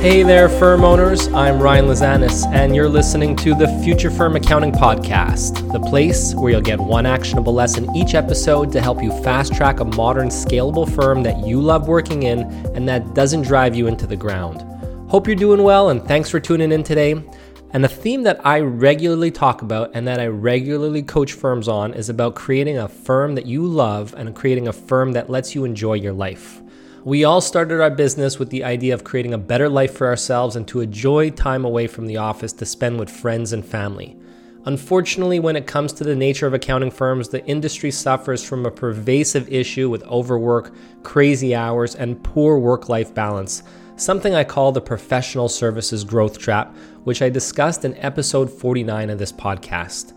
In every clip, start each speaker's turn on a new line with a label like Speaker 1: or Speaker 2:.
Speaker 1: Hey there, firm owners. I'm Ryan Lazanis, and you're listening to the Future Firm Accounting Podcast, the place where you'll get one actionable lesson each episode to help you fast track a modern, scalable firm that you love working in and that doesn't drive you into the ground. Hope you're doing well, and thanks for tuning in today. And the theme that I regularly talk about and that I regularly coach firms on is about creating a firm that you love and creating a firm that lets you enjoy your life. We all started our business with the idea of creating a better life for ourselves and to enjoy time away from the office to spend with friends and family. Unfortunately, when it comes to the nature of accounting firms, the industry suffers from a pervasive issue with overwork, crazy hours, and poor work life balance, something I call the professional services growth trap, which I discussed in episode 49 of this podcast.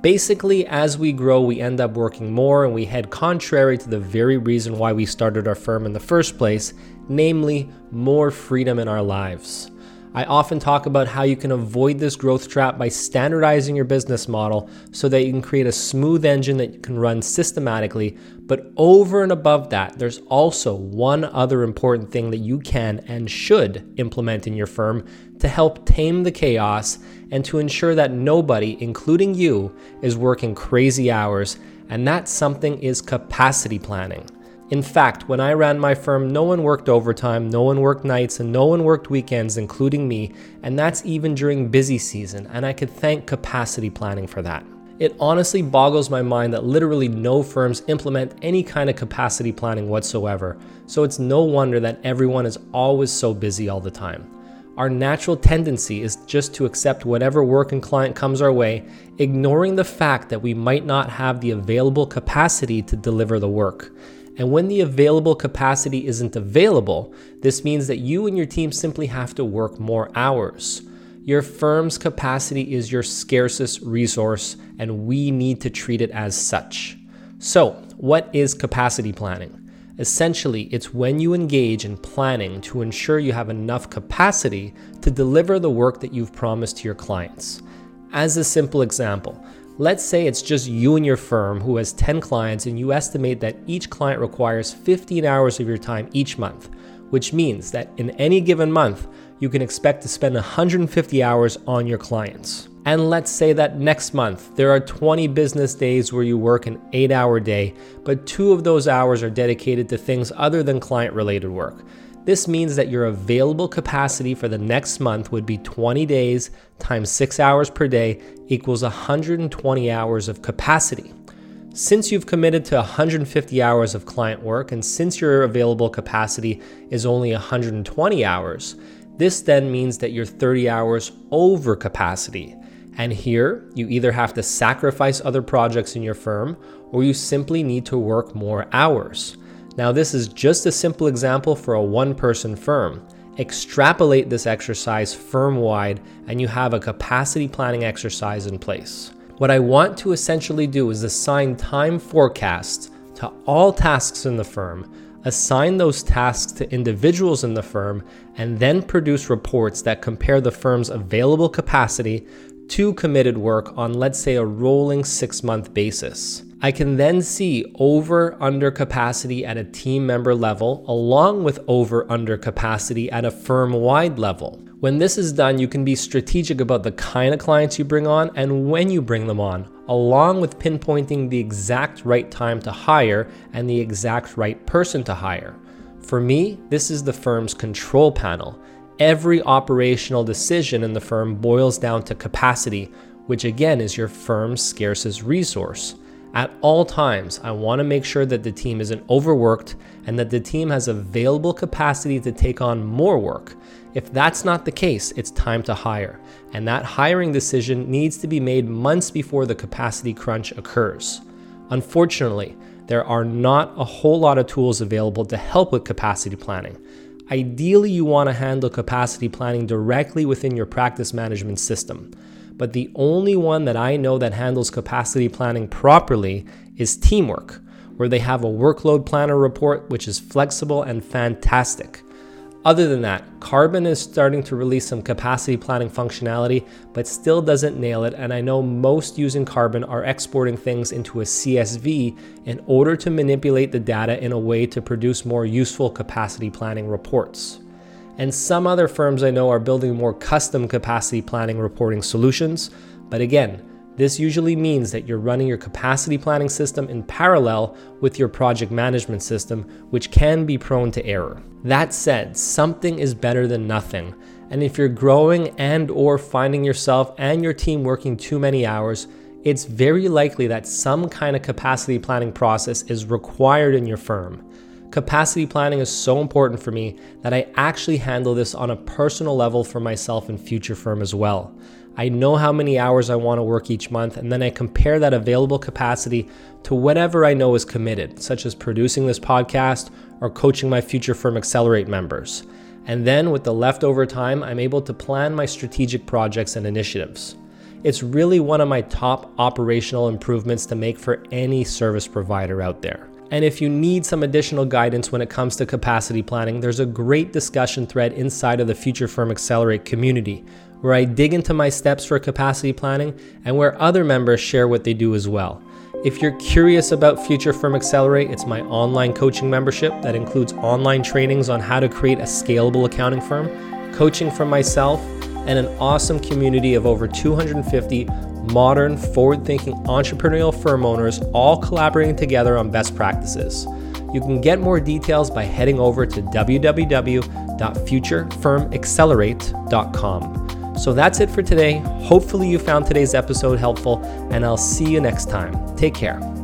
Speaker 1: Basically, as we grow, we end up working more and we head contrary to the very reason why we started our firm in the first place, namely, more freedom in our lives. I often talk about how you can avoid this growth trap by standardizing your business model so that you can create a smooth engine that you can run systematically. But over and above that, there's also one other important thing that you can and should implement in your firm to help tame the chaos and to ensure that nobody, including you, is working crazy hours. And that something is capacity planning. In fact, when I ran my firm, no one worked overtime, no one worked nights, and no one worked weekends, including me, and that's even during busy season, and I could thank capacity planning for that. It honestly boggles my mind that literally no firms implement any kind of capacity planning whatsoever, so it's no wonder that everyone is always so busy all the time. Our natural tendency is just to accept whatever work and client comes our way, ignoring the fact that we might not have the available capacity to deliver the work. And when the available capacity isn't available, this means that you and your team simply have to work more hours. Your firm's capacity is your scarcest resource, and we need to treat it as such. So, what is capacity planning? Essentially, it's when you engage in planning to ensure you have enough capacity to deliver the work that you've promised to your clients. As a simple example, Let's say it's just you and your firm who has 10 clients and you estimate that each client requires 15 hours of your time each month, which means that in any given month, you can expect to spend 150 hours on your clients. And let's say that next month, there are 20 business days where you work an 8 hour day, but two of those hours are dedicated to things other than client related work. This means that your available capacity for the next month would be 20 days times 6 hours per day equals 120 hours of capacity. Since you've committed to 150 hours of client work and since your available capacity is only 120 hours, this then means that you're 30 hours over capacity. And here, you either have to sacrifice other projects in your firm or you simply need to work more hours. Now, this is just a simple example for a one person firm. Extrapolate this exercise firm wide, and you have a capacity planning exercise in place. What I want to essentially do is assign time forecasts to all tasks in the firm, assign those tasks to individuals in the firm, and then produce reports that compare the firm's available capacity to committed work on, let's say, a rolling six month basis. I can then see over under capacity at a team member level, along with over under capacity at a firm wide level. When this is done, you can be strategic about the kind of clients you bring on and when you bring them on, along with pinpointing the exact right time to hire and the exact right person to hire. For me, this is the firm's control panel. Every operational decision in the firm boils down to capacity, which again is your firm's scarcest resource. At all times, I want to make sure that the team isn't overworked and that the team has available capacity to take on more work. If that's not the case, it's time to hire, and that hiring decision needs to be made months before the capacity crunch occurs. Unfortunately, there are not a whole lot of tools available to help with capacity planning. Ideally, you want to handle capacity planning directly within your practice management system but the only one that I know that handles capacity planning properly is Teamwork, where they have a workload planner report which is flexible and fantastic. Other than that, Karbon is starting to release some capacity planning functionality, but still doesn't nail it. And I know most using Karbon are exporting things into a CSV in order to manipulate the data in a way to produce more useful capacity planning reports. And some other firms I know are building more custom capacity planning reporting solutions. But again, this usually means that you're running your capacity planning system in parallel with your project management system, which can be prone to error. That said, something is better than nothing. And if you're growing and or finding yourself and your team working too many hours, it's very likely that some kind of capacity planning process is required in your firm. Capacity planning is so important for me that I actually handle this on a personal level for myself and future firm as well. I know how many hours I want to work each month, and then I compare that available capacity to whatever I know is committed, such as producing this podcast or coaching my future firm Accelerate members. And then with the leftover time, I'm able to plan my strategic projects and initiatives. It's really one of my top operational improvements to make for any service provider out there. And if you need some additional guidance when it comes to capacity planning, there's a great discussion thread inside of the Future Firm Accelerate community where I dig into my steps for capacity planning and where other members share what they do as well. If you're curious about Future Firm Accelerate, it's my online coaching membership that includes online trainings on how to create a scalable accounting firm, coaching from myself, and an awesome community of over 250 modern, forward thinking entrepreneurial firm owners all collaborating together on best practices. You can get more details by heading over to www.futurefirmaccelerate.com. So that's it for today. Hopefully, you found today's episode helpful, and I'll see you next time. Take care.